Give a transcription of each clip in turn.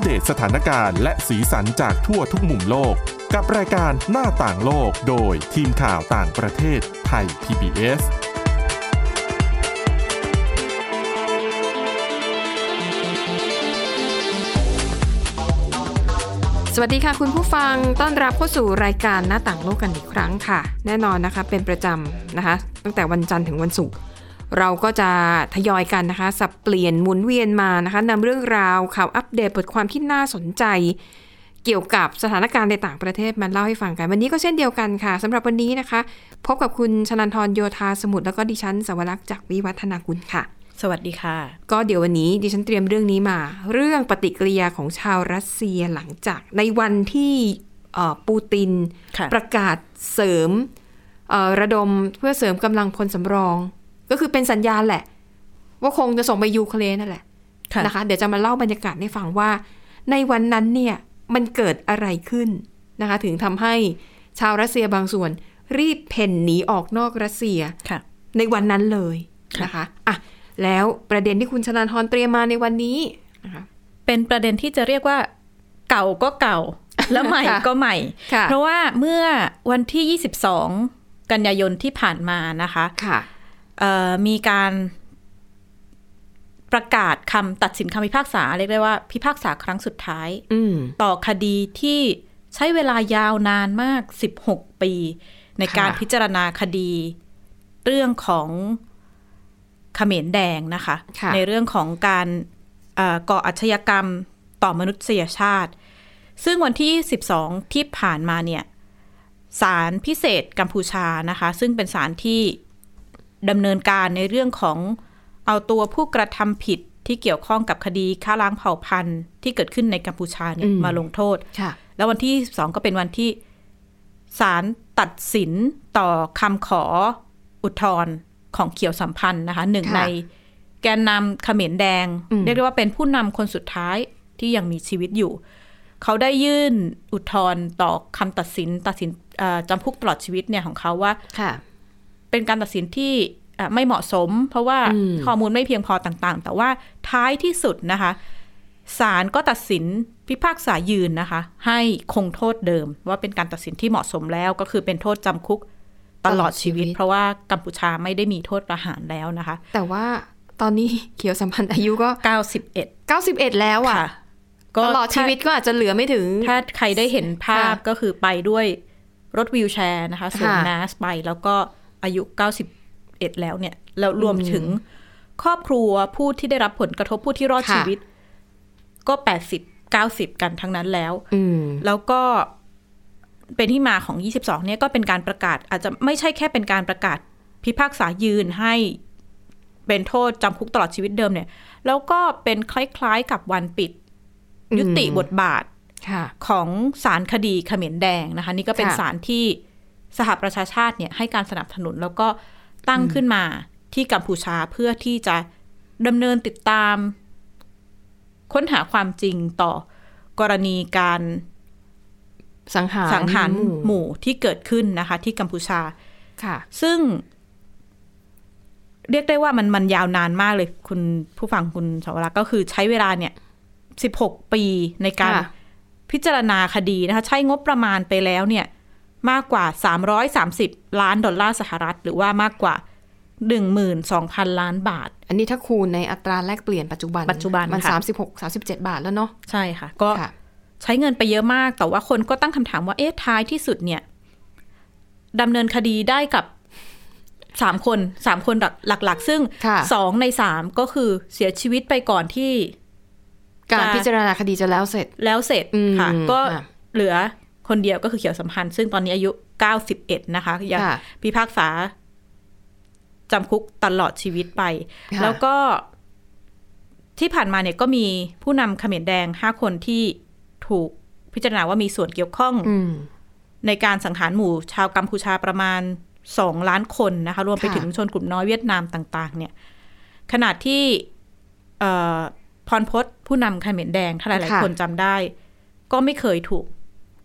ปเดตสถานการณ์และสีสันจากทั่วทุกมุมโลก กับรายการหน้าต่างโลกโดยทีมข่าวต่างประเทศไทย PBS สวัสดีค่ะคุณผู้ฟังต้อนรับเข้าสู่รายการหน้าต่างโลกกันอีกครั้งค่ะ แน่นอนนะคะเป็นประจำนะคะ ตั้งแต่วันจันทร์ถึงวันศุกร์ เราก็จะทยอยกันนะคะ สับเปลี่ยนหมุนเวียนมานะคะนำเรื่องราวข่าวอัปเดตบทความที่น่าสนใจ เกี่ยวกับสถานการณ์ในต่างประเทศมาเล่าให้ฟังกัน วันนี้ก็เช่นเดียวกันค่ะสำหรับวันนี้นะคะ พบกับคุณชนันทรโยธาสมุทรแล้วก็ดิฉันสวรักษ์จากวิวัฒนาคุณค่ะ สวัสดีค่ะ ก็เดี๋ยววันนี้ดิฉันเตรียมเรื่องนี้มา เรื่องปฏิกิริยาของชาวรัสเซียหลังจากในวันที่เอ่อปูตินค่ะประกาศเสริมเอ่อระดมเพื่อเสริมกำลังพลสำรอง ก็คือเป็นสัญญาณแหละ ว่าคงจะส่งไปยูเครนนั่นแหละค่ะนะคะ เดี๋ยวจะมาเล่าบรรยากาศให้ฟังว่า ในวันนั้นเนี่ยมันเกิดอะไรขึ้นนะคะ ถึงทำให้ชาวรัสเซียบางส่วน รีบเพ่นหนีออกนอกรัสเซียค่ะในวันนั้นเลยนะคะอะแล้วประเด็นที่คุณชนานทรเตรียมมาในวันนี้นะคะเป็นประเด็นที่จะเรียกว่า เก่าก็เก่า แล้วใหม่ค่ะก็ใหม่ค่ะเพราะว่าเมื่อวันที่ 22 กันยายนที่ผ่านมานะคะค่ะเอ่อ มีการประกาศคำตัดสินคำพิพากษา เรียกได้ว่าพิพากษาครั้งสุดท้ายอืมต่อคดีที่ใช้เวลายาวนานมาก 16 ปี ในการค่ะพิจารณาคดี เรื่องของเขมรแดงนะคะค่ะในเรื่องของการเอ่อก่ออาชญากรรมต่อมนุษยชาติ ซึ่งวันที่ 12 ที่ผ่านมาเนี่ยศาลพิเศษกัมพูชานะคะ ซึ่งเป็นศาลที่ ดำเนินการในเรื่องของเอาตัวผู้กระทำผิดที่เกี่ยวข้องกับคดีฆ่าล้างเผ่าพันธุ์ที่เกิดขึ้นในกัมพูชาเนี่ยอืมมาลงโทษค่ะแล้ววันที่สองก็เป็นวันที่ศาลตัดสินต่อคำขออุทธรณ์ของเขียวสัมพันธ์นะคะหนึ่งค่ะในแกนนำเขมรแดงอืมเรียกได้ว่าเป็นผู้นำคนสุดท้ายที่ยังมีชีวิตอยู่ เขาได้ยื่นอุทธรณ์ต่อคำตัดสินตัดสินเอ่อจำคุกตลอดชีวิตเนี่ยของเขาว่าค่ะเป็นการตัดสินที่อะ ไม่เหมาะสม เพราะว่าอืมข้อมูลไม่เพียงพอต่างๆ แต่ว่าท้ายที่สุดนะคะศาลก็ตัดสินพิพากษายืนนะคะ ให้คงโทษเดิม ว่าเป็นการตัดสินที่เหมาะสมแล้วก็คือเป็นโทษจำคุกตลอดชีวิต เพราะว่ากัมพูชาไม่ได้มีโทษประหารแล้วนะคะ แต่ว่าตอนนี้เขียวสัมพันธ์อายุก็ 91 91 แล้วอะค่ะตลอดชีวิตก็อาจจะเหลือไม่ถึง ถ้าใครได้เห็นภาพค่ะก็คือไปด้วยรถวีลแชร์นะคะสวมค่ะแมสไปแล้วก็อายุ 91 แล้วเนี่ยแล้วรวมถึงครอบครัวผู้ที่ได้รับผลกระทบผู้ที่รอดค่ะชีวิต ก็ 80 90 กันทั้งนั้นแล้วอืมแล้วก็เป็นที่มาของ 22 เนี่ยก็เป็นการประกาศ อาจจะไม่ใช่แค่เป็นการประกาศพิพากษายืนให้เป็นโทษจำคุกตลอดชีวิตเดิมเนี่ย แล้วก็เป็นคล้ายๆกับวันปิดอืมยุติบทบาทค่ะของศาลคดีเขมรแดงนะคะ นี่ก็เป็นค่ะศาลที่สหประชาชาติเนี่ยให้การสนับสนุน แล้วก็ ตั้งขึ้นมาที่กัมพูชาเพื่อที่จะดำเนินติดตาม ค้นหาความจริงต่อกรณีการสังหารสังหารหมู่หมู่ที่เกิดขึ้นนะคะ ที่กัมพูชาค่ะ ซึ่ง เรียกได้ว่ามันมันยาวนานมากเลย คุณผู้ฟังคุณสวรักษ์ก็คือใช้เวลาเนี่ยสิบหกปีในการค่ะพิจารณาคดีนะคะ ใช้งบประมาณไปแล้วเนี่ย มากกว่า 330 ล้านดอลลาร์สหรัฐ หรือว่ามากกว่า 12,000 ล้านบาท อันนี้ถ้าคูณในอัตราแลกเปลี่ยนปัจจุบันปัจจุบันมันค่ะสามสิบหกสามสิบเจ็ดบาทแล้วเนาะใช่ค่ะ ก็ค่ะใช้เงินไปเยอะมาก แต่ว่าคนก็ตั้งคำถามว่าเอ๊ะท้ายที่สุดเนี่ยดำเนินคดีได้กับสามคนสามคนหลักๆ ซึ่งค่ะสองในสามก็คือเสียชีวิตไปก่อนที่ การจะพิจารณาคดีจะแล้วเสร็จ แล้วเสร็จอืมค่ะ ก็ค่ะเหลือ คนเดียวก็คือเขียวสัมพันธ์ ซึ่งตอนนี้อายุ 91 นะคะยังค่ะพิพากษาจำคุกตลอดชีวิตไปค่ะแล้วก็ที่ผ่านมาเนี่ยก็มีผู้นำเขมรแดง5คนที่ถูกพิจารณาว่ามีส่วนเกี่ยวข้องอืมในการสังหารหมู่ชาวกัมพูชาประมาณ2ล้านคนนะคะ รวมไปค่ะถึงชนกลุ่มน้อยเวียดนามต่าง ๆ เนี่ย ขนาดที่เอ่อพรพศผู้นำเขมรแดงถ้าหลายค่ะๆคนจำได้ ก็ไม่เคยถูก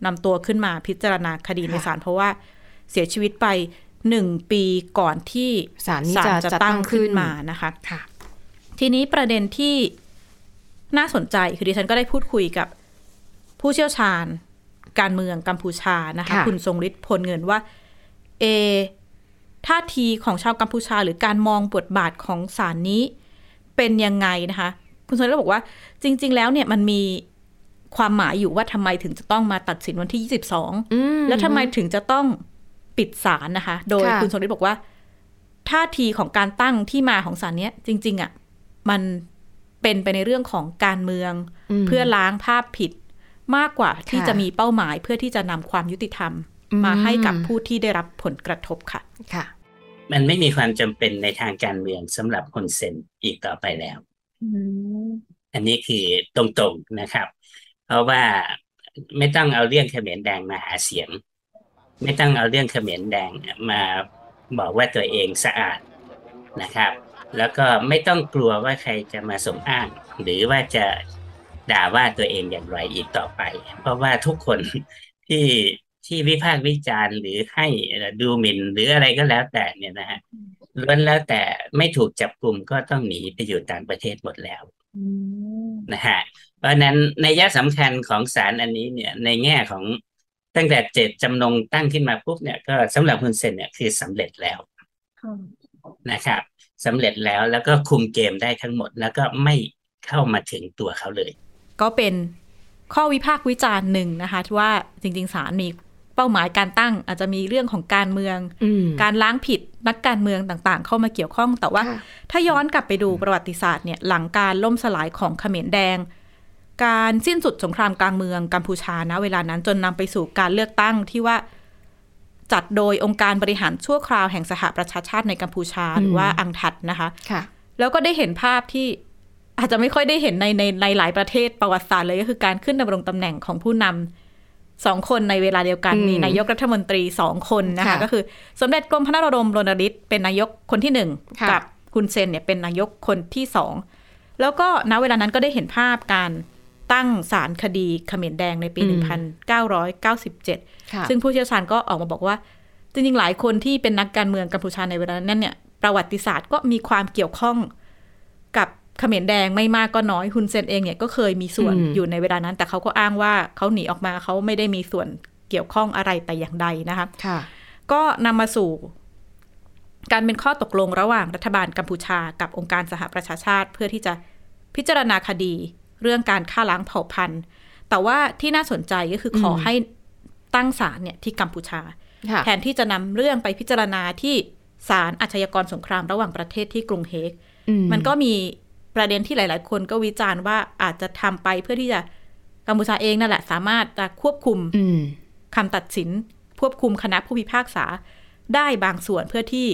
นำตัวขึ้นมาพิจารณาคดีในศาลเพราะว่าเสียชีวิตไปหนึ่งปีก่อนที่ศาลนี้ศาลจะจะจะตั้ตั้งงขึ้ขึ้นนมานะคะค่ะทีนี้ประเด็นที่น่าสนใจคือดิฉันก็ได้พูดคุยกับผู้เชี่ยวชาญการเมืองกัมพูชานะคะค่ะคุณทรงฤทธิ์พลเงินว่า เอท่าทีของชาวกัมพูชา หรือการมองบทบาทของศาลนี้เป็นยังไงนะคะ คุณทรงฤทธิ์บอกว่าจริง ๆ แล้วเนี่ยมันมี ความหมายอยู่ว่าทำไมถึงจะต้องมาตัดสินวันที่ 22อืมแล้วทำไมถึงจะต้องปิดศาลนะคะ โดยค่ะคุณทรงฤทธิ์บอกว่าท่าทีของการตั้งที่มาของศาลเนี้ย จริง ๆอะมันเป็นไปในเรื่องของการเมืองมเพื่อล้างภาพผิดมากกว่าที่ค่ะจะมีเป้าหมายเพื่อที่จะนำความยุติธรรมอืมมาให้กับผู้ที่ได้รับผลกระทบค่ะค่ะ มันไม่มีความจำเป็นในทางการเมืองสำหรับคนเซนอีกต่อไปแล้วอันนี้คือตรงๆนะครับ เพราะว่าไม่ต้องเอาเรื่องเขมรแดงมาหาเสียง ไม่ต้องเอาเรื่องเขมรแดงมาบอกว่าตัวเองสะอาดนะครับ แล้วก็ไม่ต้องกลัวว่าใครจะมาสมอ้าง หรือว่าจะด่าว่าตัวเองอย่างไรอีกต่อไป เพราะว่าทุกคนที่ที่วิพากษ์วิจารณ์หรือให้ดูหมิ่นหรืออะไรก็แล้วแต่เนี่ยนะฮะล้วนแล้วแต่ไม่ถูกจับกลุ่มก็ต้องหนีไปอยู่ต่างประเทศหมดแล้วนะฮะเพราะฉะนั้นในยะสำคัญของศาลอันนี้เนี่ยในแง่ของตั้งแต่เจตจำนงตั้งขึ้นมาปุ๊บเนี่ยก็สำหรับคุณเซนเนี่ยคือสำเร็จแล้วนะครับสำเร็จแล้วแล้วก็คุมเกมได้ทั้งหมด แล้วก็ไม่เข้ามาถึงตัวเขาเลย ก็เป็นข้อวิพากษ์วิจารณ์หนึ่งนะคะที่ว่าจริง ๆศาลมีเป้าหมายการตั้งอาจจะมีเรื่องของการเมืองอืมการล้างผิดนักการเมืองต่างๆ เข้ามาเกี่ยวข้องแต่ว่าค่ะถ้าย้อนกลับไปดูประวัติศาสตร์เนี่ยหลังการล่มสลายของเขมรแดง การสิ้นสุดสงครามกลางเมืองกัมพูชานะเวลานั้นจนนำไปสู่การเลือกตั้งที่ว่าจัดโดยองค์การบริหารชั่วคราวแห่งสหประชาชาติในกัมพูชาหรือว่าอังทัดนะคะค่ะแล้วก็ได้เห็นภาพที่อาจจะไม่ค่อยได้เห็นในในในหลายประเทศประวัติศาสตร์เลยก็คือการขึ้นดำรงตำแหน่งของผู้นำสองคนในเวลาเดียวกันอืมมีนายกรัฐมนตรีสองคนนะคะค่ะก็คือสมเด็จกรมพระนารมรณฤทธิ์เป็นนายกคนที่หนึ่งค่ะกับฮุนเซนเนี่ยเป็นนายกคนที่สองแล้วก็ณเวลานั้นก็ได้เห็นภาพการ ตั้งศาลคดีเขมรแดงในปี 1997ค่ะซึ่งผู้เชี่ยวชาญก็ออกมาบอกว่า จริงๆ หลายคนที่เป็นนักการเมืองกัมพูชาในเวลานั้นเนี่ยประวัติศาสตร์ก็มีความเกี่ยวข้องกับเขมรแดงไม่มากก็น้อยฮุนเซนเองเนี่ยก็เคยมีส่วนอืมอยู่ในเวลานั้น แต่เขาก็อ้างว่าเขาหนีออกมาเขาไม่ได้มีส่วนเกี่ยวข้องอะไรแต่อย่างใดนะคะค่ะก็นำมาสู่การเป็นข้อตกลงระหว่างรัฐบาลกัมพูชากับองค์การสหประชาชาติ เพื่อที่จะพิจารณาคดี เรื่องการฆ่าล้างเผ่าพันธุ์ แต่ว่าที่น่าสนใจก็คือขออืมให้ตั้งศาลเนี่ยที่กัมพูชาค่ะแทนที่จะนำเรื่องไปพิจารณาที่ศาลอาชญากรสงครามระหว่างประเทศที่กรุงเฮกอืมันก็มีประเด็นที่หลาย ๆ คนก็วิจารณ์ว่าอาจจะทำไปเพื่อที่จะกัมพูชาเองนั่นแหละ สามารถจะควบคุมอืมคำตัดสิน ควบคุมคณะผู้พิพากษาได้บางส่วนเพื่อที่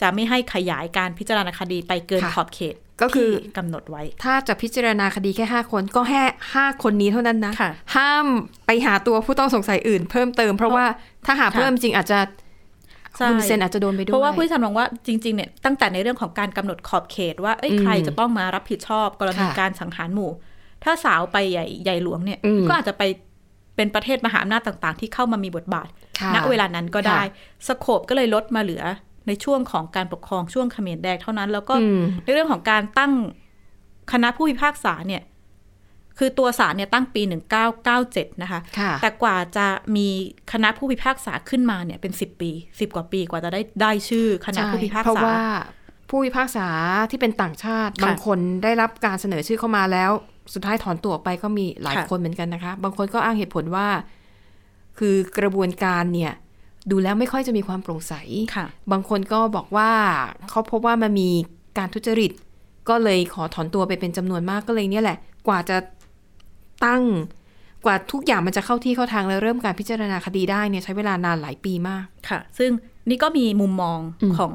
จะไม่ให้ขยายการพิจารณาคดีไปเกินค่ะขอบเขตก็คือที่กำหนดไว้ ถ้าจะพิจารณาคดีแค่ห้าคนก็แค่ห้าคนนี้เท่านั้นนะค่ะห้ามไปหาตัวผู้ต้องสงสัยอื่น เพิ่มเติมเพราะว่าถ้าหาค่ะเพิ่มจริงอาจจะใช่คุณเซนอาจจะโดนไปด้วย เพราะว่าผู้ที่ทำมองว่าจริงๆเนี่ยตั้งแต่ในเรื่องของการกำหนดขอบเขต ว่าเอ้ยอืมใครจะต้องมารับผิดชอบกรณีค่ะการสังหารหมู่ ถ้าสาวไปใหญ่ใหญ่หลวงเนี่ยอืมก็อาจจะไปเป็นประเทศมหาอำนาจต่าง ๆ ที่เข้ามามีบทบาทค่ะณเวลานั้นก็ได้ค่ะสโคปก็เลยลดมาเหลือ ในช่วงของการปกครองช่วงเขมรแดงเท่านั้น แล้วก็อืมในเรื่องของการตั้งคณะผู้พิพากษาเนี่ยคือตัวศาลเนี่ยตั้งปี 1997 นะคะค่ะแต่กว่าจะมีคณะผู้พิพากษาขึ้นมาเนี่ยเป็น 10 ปี 10 กว่าปีกว่าจะได้ได้ชื่อคณะผู้พิพากเพราะษาว่าผู้พิพากษาที่เป็นต่างชาติค่ะบางคนได้รับการเสนอชื่อเข้ามาแล้ว สุดท้ายถอนตัวออกไปก็มีหลายค่ะคนเหมือนกันนะคะ บางคนก็อ้างเหตุผลว่า คือกระบวนการเนี่ย ดูแล้วไม่ค่อยจะมีความโปร่งใสค่ะบางคนก็บอกว่าเขาพบว่ามันมีการทุจริต ก็เลยขอถอนตัวไปเป็นจำนวนมากก็เลยเนี่ยแหละ กว่าจะตั้ง กว่าทุกอย่างมันจะเข้าที่เข้าทางแล้วเริ่มการพิจารณาคดีได้เนี่ยใช้เวลานานหลายปีมาก ค่ะ ซึ่งนี่ก็มีมุมมองอืมของ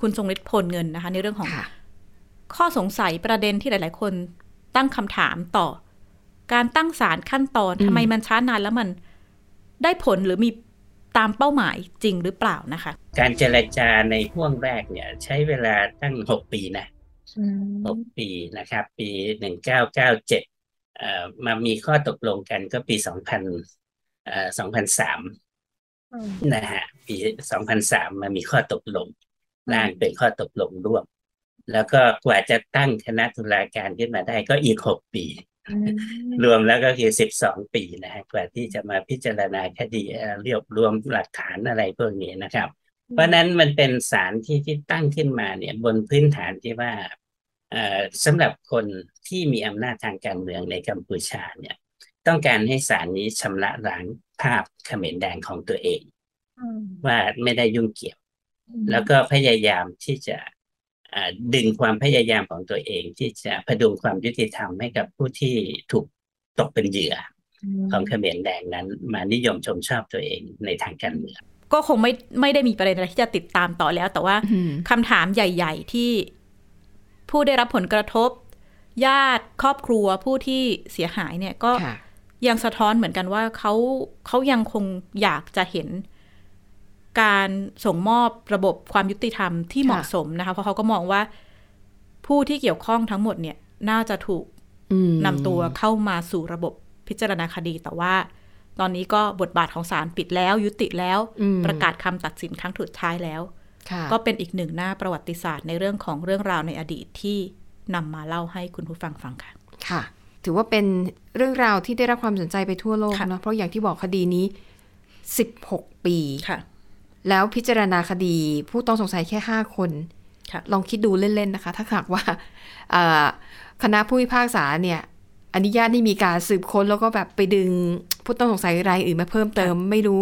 คุณทรงฤทธิ์พลเงินนะคะ ในเรื่องของค่ะข้อสงสัยประเด็นที่หลาย ๆ คนตั้งคำถามต่อ การตั้งศาลขั้นตอนอืมทำไมมันช้านานแล้วมันได้ผลหรือมี ตามเป้าหมายจริงหรือเปล่านะคะ การเจรจาในห่วงแรกเนี่ยใช้เวลาตั้งหกปีนะหกปีนะครับ ปีหนึ่งเก้าเก้าเจ็ดเอ่อมามีข้อตกลงกันก็ปีสองพันเอ่อสองพันสามนะฮะปีสองพันสามมามีข้อตกลงร่างเป็นข้อตกลงร่วม แล้วก็กว่าจะตั้งคณะตุลาการขึ้นมาได้ก็อีกหกปี รวมแล้วก็คือสิบสองปีนะฮะกว่าที่จะมาพิจารณาคดีเรียบรวมหลักฐานอะไรพวกนี้นะครับ เพราะนั้นมันเป็นศาลที่ที่ตั้งขึ้นมาเนี่ยบนพื้นฐานที่ว่าสำหรับคนที่มีอำนาจทางการเมืองในกัมพูชาเนี่ยต้องการให้ศาลนี้ชำระล้างภาพเขมรแดงของตัวเอง ว่าไม่ได้ยุ่งเกี่ยว แล้วก็พยายามที่จะ ดึงความพยายามของตัวเอง ที่จะพดุงความยุติธรรมให้กับผู้ที่ถูกตกเป็นเหยื่อของเขมรแดงนั้น มานิยมชมชอบตัวเองในทางการเมืองก็คงไม่ไม่ได้มีประเด็นอะไรที่จะติดตามต่อแล้ว แต่ว่าคำถามใหญ่ ๆ ที่ผู้ได้รับผลกระทบ ญาติครอบครัวผู้ที่เสียหายเนี่ยก็ยังสะท้อนเหมือนกันว่าเขาเขายังคงอยากจะเห็น การส่งมอบระบบความยุติธรรมที่เหมาะสมนะคะ เพราะเขาก็มองว่าผู้ที่เกี่ยวข้องทั้งหมดเนี่ย น่าจะถูกนำตัวเข้ามาสู่ระบบพิจารณาคดี แต่ว่า ตอนนี้ก็บทบาทของศาลปิดแล้ว ยุติแล้วประกาศคำตัดสินครั้งสุดท้ายแล้ว ก็เป็นอีกหนึ่งหน้าประวัติศาสตร์ในเรื่องของเรื่องราวในอดีตที่นำมาเล่าให้คุณผู้ฟังฟังค่ะ ค่ะ ถือว่าเป็นเรื่องราวที่ได้รับความสนใจไปทั่วโลกเนาะเพราะอย่างที่บอกคดีนี้สิบหกปีค่ะ แล้วพิจารณาคดีผู้ต้องสงสัยแค่ห้าคนลองคิดดูเล่น ๆ นะคะ ถ้าหากว่าคณะผู้พิพากษาเนี่ยอนุญาตให้มีการสืบค้นแล้วก็แบบไปดึงผู้ต้องสงสัยรายอื่นมาเพิ่มเติม ไม่รู้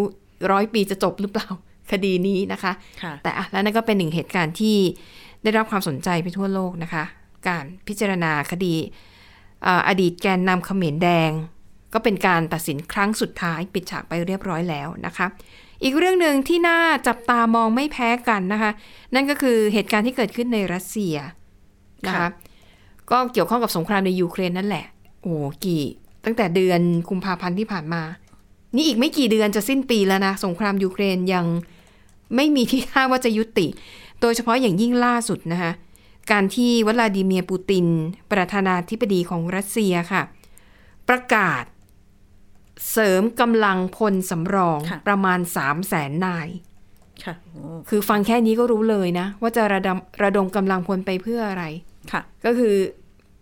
ร้อยปีจะจบหรือเปล่าคดีนี้นะคะคะแต่อะแล้วนั่นก็เป็นหนึ่งเหตุการณ์ที่ได้รับความสนใจไปทั่วโลกนะคะ การพิจารณาคดีอดีตแกนนำเขมรแดง ก็เป็นการตัดสินครั้งสุดท้าย ปิดฉากไปเรียบร้อยแล้วนะคะ อีกเรื่องหนึ่งที่น่าจับตามองไม่แพ้กันนะคะ นั่นก็คือเหตุการณ์ที่เกิดขึ้นในรัสเซียนะคะก็เกี่ยวข้องกับสงครามในยูเครนนั่นแหละ โอ้กี่ ตั้งแต่เดือนกุมภาพันธ์ที่ผ่านมา นี่อีกไม่กี่เดือนจะสิ้นปีแล้วนะสงครามยูเครนยังไม่มีที่ท่าว่าจะยุติ โดยเฉพาะอย่างยิ่งล่าสุดนะคะการที่วลาดิเมียร์ปูติน ประธานาธิบดีของรัสเซียค่ะ ประกาศ เสริมกำลังพลสำรองประมาณสามแสนนายคือฟังแค่นี้ก็รู้เลยนะ ว่าจะระดมระดมกำลังพลไปเพื่ออะไรค่ะ ก็คือ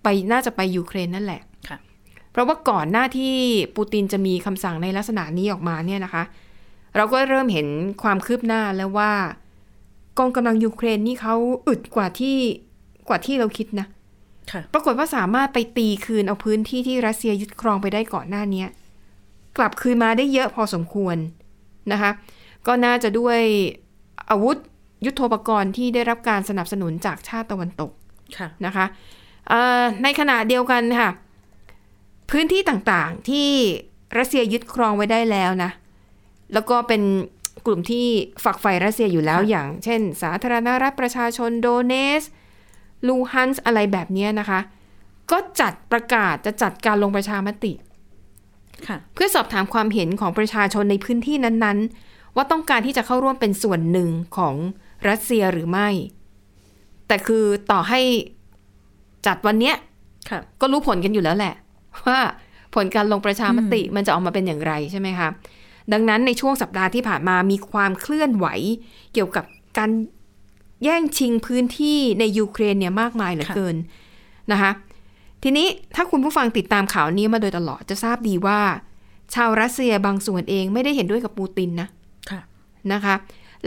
ไปน่าจะไปยูเครนนั่นแหละค่ะ เพราะว่าก่อนหน้าที่ปูตินจะมีคำสั่งในลักษณะนี้ออกมาเนี่ยนะคะ เราก็เริ่มเห็นความคืบหน้าแล้วว่ากองกำลังยูเครนนี่เขาอึดกว่าที่กว่าที่เราคิดนะปรากฏว่าสามารถไปตีคืนเอาพื้นที่ที่รัสเซียยึดครองไปได้ก่อนหน้านี้ กลับคืนมาได้เยอะพอสมควรนะคะ ก็น่าจะด้วยอาวุธยุโทโธปกรณ์ที่ได้รับการสนับสนุนจากชาติตะวันตกะนะคะในขณะเดียวกันค่ะ พื้นที่ต่างๆที่รัสเซียยึดครองไว้ได้แล้วนะ แล้วก็เป็นกลุ่มที่ฝักใฝ่รัสเซียอยู่แล้วอย่าง เช่น สาธารณรัฐประชาชนโดเนส ลูฮันส์อะไรแบบนี้นะคะ ก็จัดประกาศจะจัดการลงประชามติ เพื่อสอบถามความเห็นของประชาชนในพื้นที่นั้นๆ ว่าต้องการที่จะเข้าร่วมเป็นส่วนหนึ่งของรัสเซียหรือไม่ แต่คือต่อให้จัดวันเนี้ยก็รู้ผลกันอยู่แล้วแหละ ว่าผลการลงประชามติมันจะออกมาเป็นอย่างไรใช่ไหมคะดังนั้นในช่วงสัปดาห์ที่ผ่านมามีความเคลื่อนไหว เกี่ยวกับการแย่งชิงพื้นที่ในยูเครนเนี่ยมากมายเหลือเกินนะคะ ทีนี้ถ้าคุณผู้ฟังติดตามข่าวนี้มาโดยตลอดจะทราบดีว่า ชาวรัสเซียบางส่วนเองไม่ได้เห็นด้วยกับปูตินนะะนะคะ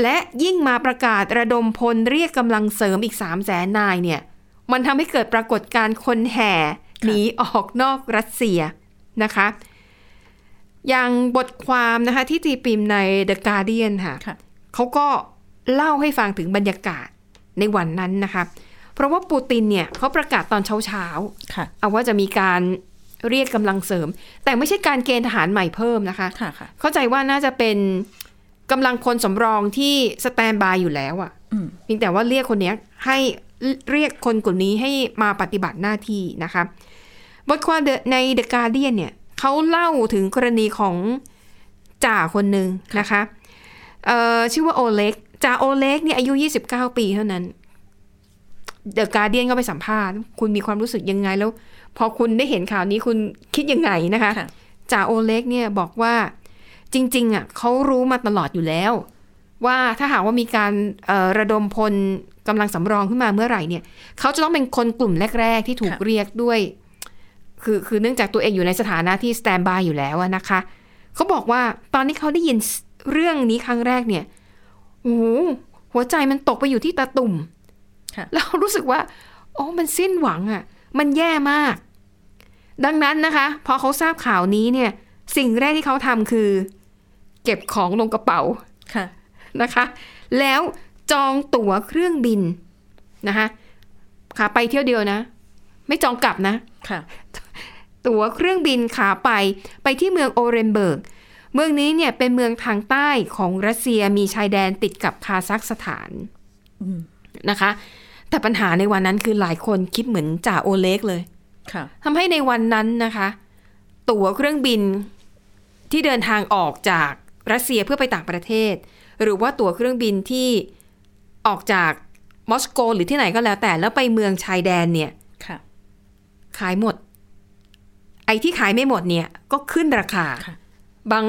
และยิ่งมาประกาศระดมพลเรียกกำลังเสริมอีกสามแสนนายเนี่ย มันทำให้เกิดปรากฏการณ์คนแห่หนีออกนอกรัสเซียนะคะ อย่างบทความนะคะที่ตีพิมพ์ใน The Guardian ค่ะ เขาก็เล่าให้ฟังถึงบรรยากาศในวันนั้นนะคะ เพราะว่าปูตินเนี่ยเขาประกาศตอนเช้าเช้าเอาว่าจะมีการเรียกกำลังเสริม แต่ไม่ใช่การเกณฑ์ทหารใหม่เพิ่มนะคะคะเข้าใจว่าน่าจะเป็นกำลังพลสำรองที่สแตนบายอยู่แล้วอะ่ะเพียงแต่ว่าเรียกคนนี้ให้เรียกคนกลุ่มนี้ให้มาปฏิบัติหน้าที่นะคะ บทความใน The Guardian เนี่ยเขาเล่าถึงกรณีของจ่าคนหนึ่งนะคะชื่อว่าโอเล็กจ่าโอเล็กเนี่ยอายุ 29 ปีเท่านั้น เดอะการเดียนก็ไปสัมภาษณ์ คุณมีความรู้สึกยังไงแล้ว พอคุณได้เห็นข่าวนี้คุณคิดยังไงนะคะจ่าโอเล็กเนี่ยบอกว่าจริง ๆอะเขารู้มาตลอดอยู่แล้ว ว่าถ้าหากว่ามีการเอ่อระดมพลกำลังสำรองขึ้นมาเมื่อไหร่เนี่ยเขาจะต้องเป็นคนกลุ่มแรก ๆ ที่ถูกค่ะเรียกด้วย คือคือเนื่องจากตัวเองอยู่ในสถานะที่สแตนบายอยู่แล้วอะนะคะเขาบอกว่าตอนที่เขาได้ยินเรื่องนี้ครั้งแรกเนี่ยโอ้โหหัวใจมันตกไปอยู่ที่ตาตุ่ม ค่ะแล้วรู้สึกว่า โอ้มันสิ้นหวังอะ่ะ มันแย่มาก ดังนั้นนะคะ พอเขาทราบข่าวนี้เนี่ย สิ่งแรกที่เขาทำคือ เก็บของลงกระเป๋าค่ะนะคะ แล้วจองตั๋วเครื่องบินนะคะขาไปเที่ยวเดียวนะ ไม่จองกลับนะค่ะ ตั๋วเครื่องบินขาไปไปที่เมืองโอเรนเบิร์ก เมืองนี้เนี่ยเป็นเมืองทางใต้ของรัสเซียมีชายแดนติดกับคาซัคสถานอืมนะคะ แต่ปัญหาในวันนั้นคือหลายคนคิดเหมือนจ่าโอเล็กเลยค่ะทำให้ในวันนั้นนะคะ ตั๋วเครื่องบินที่เดินทางออกจากรัสเซียเพื่อไปต่างประเทศ หรือว่าตั๋วเครื่องบินที่ออกจากมอสโก หรือที่ไหนก็แล้วแต่แล้วไปเมืองชายแดนเนี่ยค่ะขายหมด ไอ้ที่ขายไม่หมดเนี่ย ก็ขึ้นราคาค่ะบาง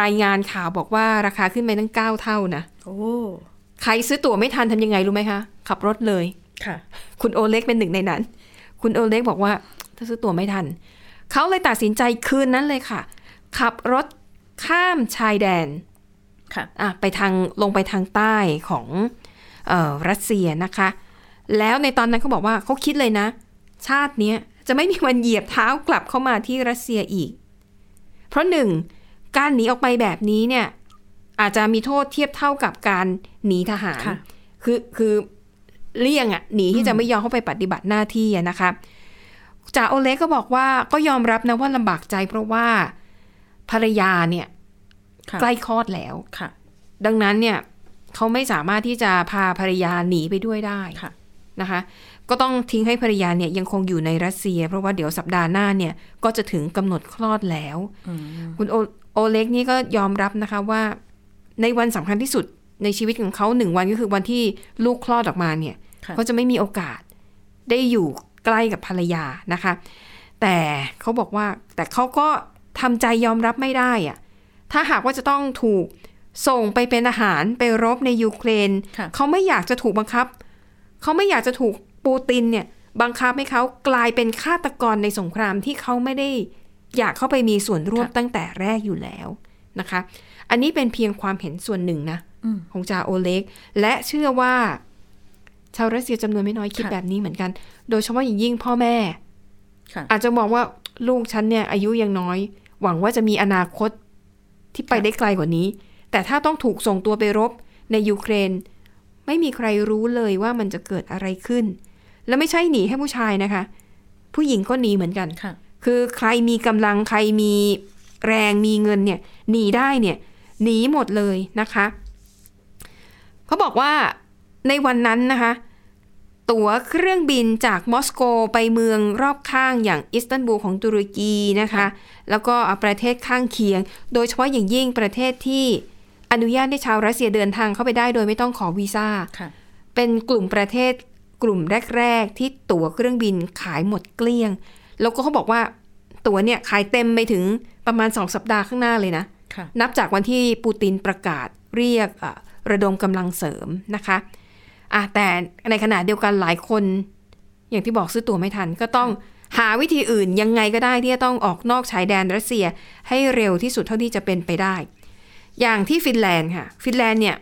รายงานข่าวบอกว่าราคาขึ้นไปตั้งเก้าเท่านะโอ้ใครซื้อตั๋วไม่ทันทำยังไงรู้ไหมคะ ขับรถเลย ค่ะ คุณโอเล็กเป็นหนึ่งในนั้น คุณโอเล็กบอกว่า ถ้าซื้อตั๋วไม่ทัน เขาเลยตัดสินใจคืนนั้นเลยค่ะ ขับรถข้ามชายแดน ค่ะอะไปทางลงไปทางใต้ของเออรัสเซียนะคะ แล้วในตอนนั้นเขาบอกว่าเขาคิดเลยนะ ชาติเนี้ยจะไม่มีวันเหยียบเท้ากลับเข้ามาที่รัสเซียอีก เพราะหนึ่งการหนีออกไปแบบนี้เนี่ยอาจจะมีโทษเทียบเท่ากับการหนีทหารค่ะคือคือ เลี่ยงอะหนีที่จะไม่ยอมเข้าไปปฏิบัติหน้าที่อะนะคะจ่าโอเล็กก็บอกว่าก็ยอมรับนะว่าลำบากใจเพราะว่าภรรยาเนี่ยค่ะใกล้คลอดแล้วค่ะดังนั้นเนี่ยเขาไม่สามารถที่จะพาภรรยาหนีไปด้วยได้ค่ะนะคะ ก็ต้องทิ้งให้ภรรยาเนี่ยยังคงอยู่ในรัสเซีย เพราะว่าเดี๋ยวสัปดาห์หน้าเนี่ยก็จะถึงกำหนดคลอดแล้วอืมคุณโอโอเล็กนี่ก็ยอมรับนะคะว่า ในวันสำคัญที่สุดในชีวิตของเขาหนึ่งวันก็คือวันที่ลูกคลอดออกมาเนี่ยค่ะ เขาจะไม่มีโอกาสได้อยู่ใกล้กับภรรยานะคะ แต่เขาบอกว่าแต่เขาก็ทำใจยอมรับไม่ได้อะถ้าหากว่าจะต้องถูกส่งไปเป็นอาหารไปรบในยูเครนค่ะเขาไม่อยากจะถูกบังคับ เขาไม่อยากจะถูกปูตินเนี่ยบังคับให้เขากลายเป็นฆาตกรในสงครามที่เขาไม่ได้อยากเข้าไปมีส่วนร่วมตั้งแต่แรกอยู่แล้วนะคะ อันนี้เป็นเพียงความเห็นส่วนหนึ่งนะอืมของจาโอเล็ก และเชื่อว่า ชาวรัสเซียจำนวนไม่น้อยคิดค่ะแบบนี้เหมือนกัน โดยเฉพาะอย่างยิ่งพ่อแม่ค่ะอาจจะมองว่าลูกฉันเนี่ยอายุยังน้อย หวังว่าจะมีอนาคตที่ไปค่ะได้ไกลกว่านี้ แต่ถ้าต้องถูกส่งตัวไปรบในยูเครน ไม่มีใครรู้เลยว่ามันจะเกิดอะไรขึ้น แล้วไม่ใช่หนีให้ผู้ชายนะคะ ผู้หญิงก็หนีเหมือนกันค่ะคือใครมีกำลังใครมีแรงมีเงินเนี่ยหนีได้เนี่ยหนีหมดเลยนะคะเขาบอกว่าในวันนั้นนะคะ ตั๋วเครื่องบินจากมอสโกไปเมืองรอบข้างอย่างอิสตันบูลของตุรกีนะคะ แล้วก็ประเทศข้างเคียง โดยเฉพาะอย่างยิ่งประเทศที่อนุญาตให้ชาวรัสเซียเดินทางเข้าไปได้โดยไม่ต้องขอวีซ่าค่ะเป็นกลุ่มประเทศกลุ่มแรก ๆ ที่ตั๋วเครื่องบินขายหมดเกลี้ยง แล้วก็เขาบอกว่าตั๋วเนี่ยขายเต็มไปถึงประมาณ2สัปดาห์ข้างหน้าเลยนะค่ะนับจากวันที่ปูตินประกาศเรียกอะระดมกำลังเสริมนะคะ อะแต่ในขณะเดียวกันหลายคน อย่างที่บอกซื้อตั๋วไม่ทัน ก็ต้องหาวิธีอื่นยังไงก็ได้ที่จะต้องออกนอกชายแดนรัสเซียให้เร็วที่สุดเท่าที่จะเป็นไปได้ อย่างที่ฟินแลนด์ค่ะ ฟินแลนด์เนี่ย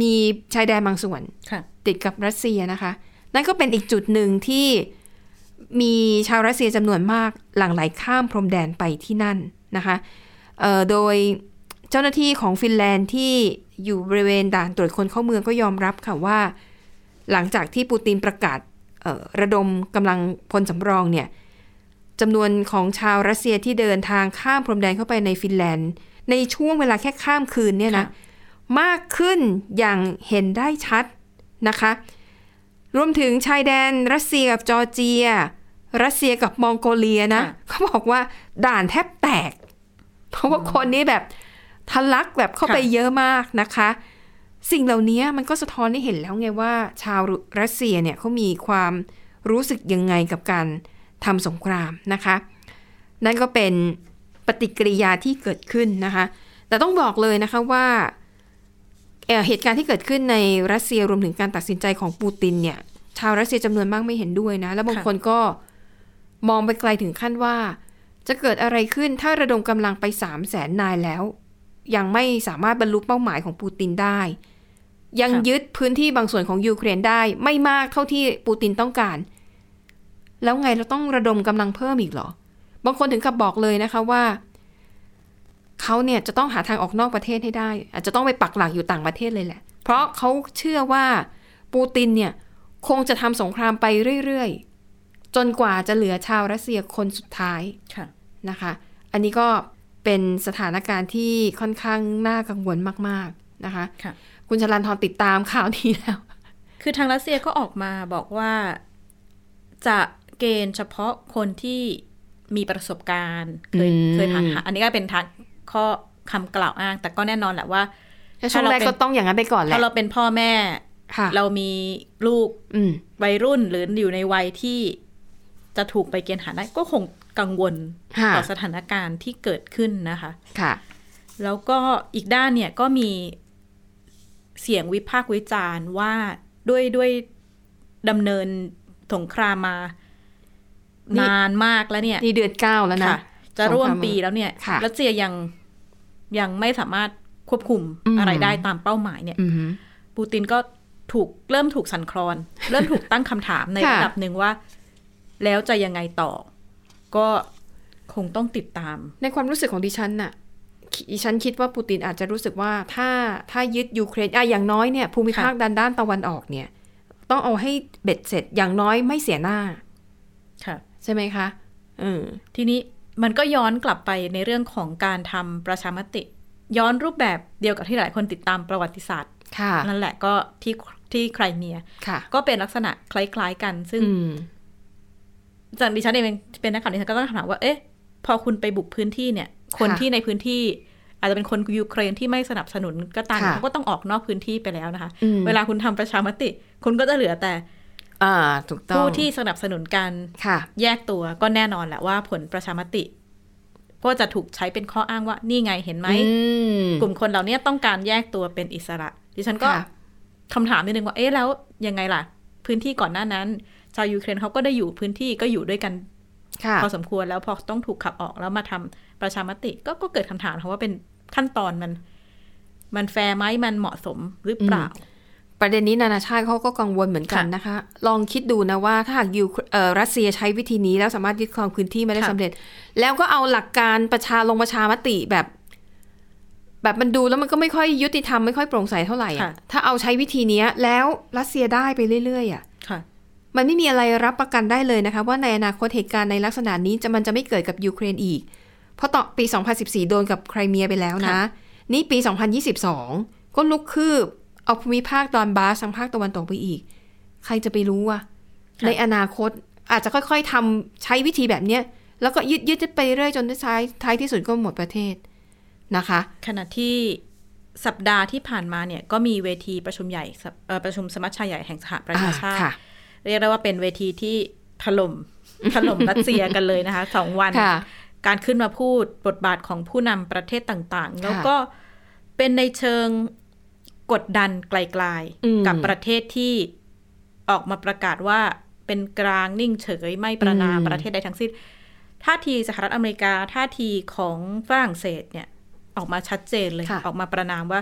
มีชายแดนบางส่วนค่ะติดกับรัสเซียนะคะ นั่นก็เป็นอีกจุดหนึ่งที่มีชาวรัสเซียจำนวนมากหลั่งไหลข้ามพรมแดนไปที่นั่นนะคะเอ่อโดยเจ้าหน้าที่ของฟินแลนด์ที่ อยู่บริเวณด่านตรวจคนเข้าเมืองก็ยอมรับค่ะว่า หลังจากที่ปูตินประกาศเอ่อระดมกำลังพลสำรองเนี่ยจำนวนของชาวรัสเซียที่เดินทางข้ามพรมแดนเข้าไปในฟินแลนด์ ในช่วงเวลาแค่ข้ามคืนเนี่ยนะค่ะมากขึ้นอย่างเห็นได้ชัดนะคะ รวมถึงชายแดนรัสเซียกับจอร์เจีย รัสเซียกับมองโกเลียนะค่ะเขาบอกว่าด่านแทบแตก เพราะว่าคนนี้แบบ ทะลักแบบเข้าไปเยอะมากนะคะ สิ่งเหล่านี้มันก็สะท้อนให้เห็นแล้วไงว่า ชาวรัสเซียเนี่ยเขามีความรู้สึกยังไงกับการทำสงครามนะคะ นั่นก็เป็นปฏิกิริยาที่เกิดขึ้นนะคะ แต่ต้องบอกเลยนะคะว่าเอ่อเหตุการณ์ที่เกิดขึ้นในรัสเซียรวมถึงการตัดสินใจของปูตินเนี่ย ชาวรัสเซียจำนวนมากไม่เห็นด้วยนะ แล้วบางค่ะคนก็มองไปไกลถึงขั้นว่า จะเกิดอะไรขึ้นถ้าระดมกำลังไปสามแสนนายแล้ว ยังไม่สามารถบรรลุเป้าหมายของปูตินได้ ยังยึดพื้นที่บางส่วนของยูเครนได้ไม่มากเท่าที่ปูตินต้องการ แล้วไงเราต้องระดมกำลังเพิ่มอีกเหรอ บางคนถึงกับบอกเลยนะคะว่าเขาเนี่ยจะต้องหาทางออกนอกประเทศให้ได้ อาจจะต้องไปปักหลักอยู่ต่างประเทศเลยแหละ เพราะเขาเชื่อว่าปูตินเนี่ยคงจะทำสงครามไปเรื่อยๆ จนกว่าจะเหลือชาวรัสเซียคนสุดท้ายค่ะนะคะ อันนี้ก็ เป็นสถานการณ์ที่ค่อนข้างน่ากังวลมาก ๆนะคะค่ะคุณชลันทรติดตามข่าวนี้แล้ว คือทางรัสเซียก็ออกมาบอกว่าจะเกณฑ์เฉพาะคนที่มีประสบการณ์เคยอืมเคยผ่านอันนี้ก็เป็นทางข้อคำกล่าวอ้าง แต่ก็แน่นอนแหละว่าแต่ช่วงแรกก็ต้องอย่างนั้นไปก่อนแหละถ้าเราเป็นพ่อแม่ค่ะเรามีลูกอืมวัยรุ่นหรืออยู่ในวัยที่จะถูกไปเกณฑ์ทหารได้ก็คง กังวลค่ะต่อสถานการณ์ที่เกิดขึ้นนะคะค่ะ แล้วก็อีกด้านเนี่ยก็มีเสียงวิพากษ์วิจารณ์ว่าด้วยด้วยดำเนินสงครามมานี่นานมากแล้วเนี่ยนี่เดือนเก้าแล้วนะค่ะจะร่วมสงครามปีแล้วเนี่ยค่ะรัสเซียยังยังไม่สามารถควบคุมอืมอะไรได้ตามเป้าหมายเนี่ยอือหือปูตินก็ถูกเริ่มถูกสั่นคลอน เริ่มถูกตั้งคำถามในค่ะระดับหนึ่งว่า แล้วจะยังไงต่อ ก็คงต้องติดตาม ในความรู้สึกของดิฉันน่ะดิฉันคิดว่าปูตินอาจจะรู้สึกว่าถ้าถ้ายึดยูเครนอะอย่างน้อยเนี่ยภูมิภาคค่ะด้านด้านตะวันออกเนี่ย ต้องเอาให้เบ็ดเสร็จอย่างน้อยไม่เสียหน้า ค่ะ ใช่ไหมคะเออทีนี้มันก็ย้อนกลับไปในเรื่องของการทำประชามติ ย้อนรูปแบบเดียวกับที่หลายคนติดตามประวัติศาสตร์ค่ะนั่นแหละก็ที่ที่ไครเมียค่ะก็เป็นลักษณะคล้าย ๆ กัน ซึ่งอืม จากดิฉันเองเป็นนักข่าวดิฉันก็ต้องถามว่าเอ๊ะพอคุณไปบุกพื้นที่เนี่ย คนค่ะที่ในพื้นที่อาจจะเป็นคนยูเครนที่ไม่สนับสนุนก็ตามค่ะเขาก็ต้องออกนอกพื้นที่ไปแล้วนะคะอืมเวลาคุณทำประชามติ คุณก็จะเหลือแต่อ่าถูกต้องผู้ที่สนับสนุนการค่ะแยกตัวก็แน่นอนแหละว่าผลประชามติ ก็จะถูกใช้เป็นข้ออ้างว่า นี่ไงเห็นไหมอืมกลุ่มคนเหล่านี้ต้องการแยกตัวเป็นอิสระ ดิฉันก็ค่ะคำถามนิดนึงว่าเอ๊ะแล้วยังไงล่ะ พื้นที่ก่อนหน้านั้น ชาวยูเครนเขาก็ได้อยู่พื้นที่ก็อยู่ด้วยกันค่ะพอสมควรแล้วพอต้องถูกขับออกแล้วมาทำประชามติก็ก็เกิดคำถามค่ะว่าเป็นขั้นตอนมัน มันแฟร์ไหมมันเหมาะสมหรือเปล่า ประเด็นนี้นานาชาติเขาก็กังวลเหมือนกันค่ะนะคะ ลองคิดดูนะว่าถ้าหากยูเอ่อรัสเซียใช้วิธีนี้แล้วสามารถยึดครองพื้นที่มาได้ค่ะสำเร็จ แล้วก็เอาหลักการประชาลงประชามติแบบ แบบมันดูแล้วมันก็ไม่ค่อยยุติธรรมไม่ค่อยโปร่งใสเท่าไหร่อะถ้าเอาใช้วิธีเนี้ยแล้วรัสเซียได้ไปเรื่อยๆอะค่ะ มันไม่มีอะไรรับประกันได้เลยนะคะ ว่าในอนาคตเหตุการณ์ในลักษณะนี้จะมันจะไม่เกิดกับยูเครนอีก เพราะต่อปี 2014 โดนกับไครเมียไปแล้วนะค่ะนี่ปี 2022 ก็ลุกคืบ เอาภูมิภาคดอนบาสทางภาคตะวันตกไปอีก ใครจะไปรู้อะในอนาคตอาจจะค่อยๆทำใช้วิธีแบบเนี้ยแล้วก็ยึดยึดๆไปเรื่อยจนท้ายท้ายที่สุดก็หมดประเทศนะคะ ขณะที่สัปดาห์ที่ผ่านมาเนี่ยก็มีเวทีประชุมใหญ่สเอ่อประชุมสมัชชาใหญ่แห่งสหประชาชาติอ่าค่ะ เรียกได้ว่าเป็นเวทีที่ถล่มถล่มรัสเซียกันเลยนะคะสองวันค่ะการขึ้นมาพูดบทบาทของผู้นำประเทศต่างๆ แล้วค่ะก็เป็นในเชิงกดดันไกลอืมๆกับประเทศที่ออกมาประกาศว่าเป็นกลางนิ่งเฉยไม่ประนามอืมประเทศใดทั้งสิ้นท่าทีสหรัฐอเมริกาท่าทีของฝรั่งเศสเนี่ย ออกมาชัดเจนเลยค่ะออกมาประนามว่า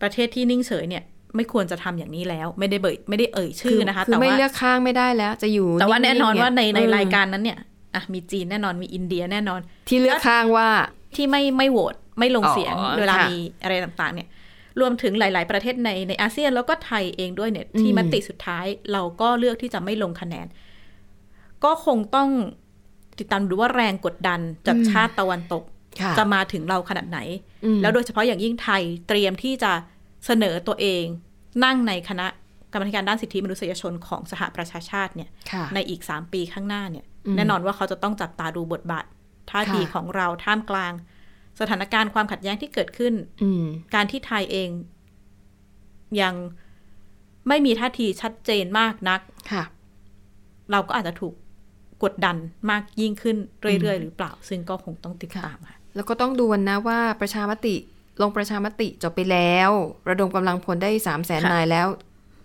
ประเทศที่นิ่งเฉยเนี่ย ไม่ควรจะทำอย่างนี้แล้ว ไม่ได้เบิดไม่ได้เอ่ยชื่อนะคะคือแต่ไม่ว่าเลือกข้างไม่ได้แล้ว จะอยู่ แต่ว่าแน่นอนงๆว่าในในเออรายการนั้นเนี่ยอะมีจีนแน่นอนมีอินเดียแน่นอน ที่เลือกข้างว่าที่ไม่ไม่โหวตไม่ลงเสียงอ๋อเวลาค่ะมีอะไรต่างๆ เนี่ย รวมถึงหลาย ๆ ประเทศในในอาเซียนแล้วก็ไทยเองด้วยเนี่ย ที่อืมมติสุดท้ายเราก็เลือกที่จะไม่ลงคะแนน ก็คงต้องติดตามดูว่าแรงกดดันจากชาติตะวันตกค่ะจะมาถึงเราขนาดไหนอืมแล้วโดยเฉพาะอย่างยิ่งไทยเตรียมที่จะ เสนอตัวเองนั่งในคณะกรรมการด้านสิทธิมนุษยชนของสหประชาชาติเนี่ยค่ะในอีกสามปีข้างหน้าเนี่ยอืมแน่นอนว่าเขาจะต้องจับตาดูบทบาทท่าทีค่ะของเราท่ามกลาง สถานการณ์ความขัดแย้งที่เกิดขึ้นอืมการที่ไทยเอง ยังไม่มีท่าทีชัดเจนมากนักค่ะเราก็อาจจะถูกกดดันมากยิ่งขึ้นเรื่อยๆ หรือเปล่า ซึ่งก็คงต้องติดตามค่ะ แล้วก็ต้องดูนะว่าประชามติ ลงประชามติจบไปแล้ว ระดมกำลังพลได้สามแสนค่ะนายแล้ว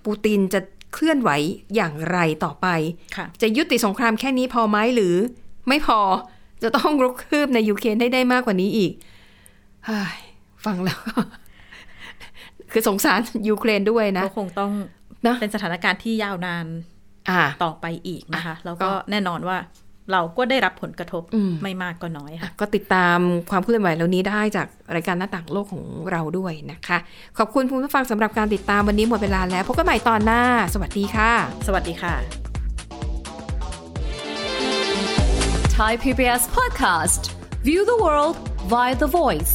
ปูตินจะเคลื่อนไหวอย่างไรต่อไปค่ะจะยุติสงครามแค่นี้พอไหมหรือ ไม่พอจะต้องรุกคืบในยูเครนให้ได้มากกว่านี้อีกเฮ้ยฟังแล้ว คือสงสารยูเครนด้วยนะก็คงต้องนะเป็นสถานการณ์ที่ยาวนานอ่าต่อไปอีกนะคะ แล้วก็ก็แน่นอนว่า เราก็ได้รับผลกระทบอืมไม่มากก็น้อยค่ะ ก็ติดตามความเคลื่อนไหวเหล่านี้ได้จากรายการหน้าต่างโลกของเราด้วยนะคะ ขอบคุณคุณผู้ฟังสำหรับการติดตามวันนี้หมดเวลาแล้วพบกันใหม่ตอนหน้า สวัสดีค่ะ สวัสดีค่ะ Thai PBS podcast. View the world via the voice.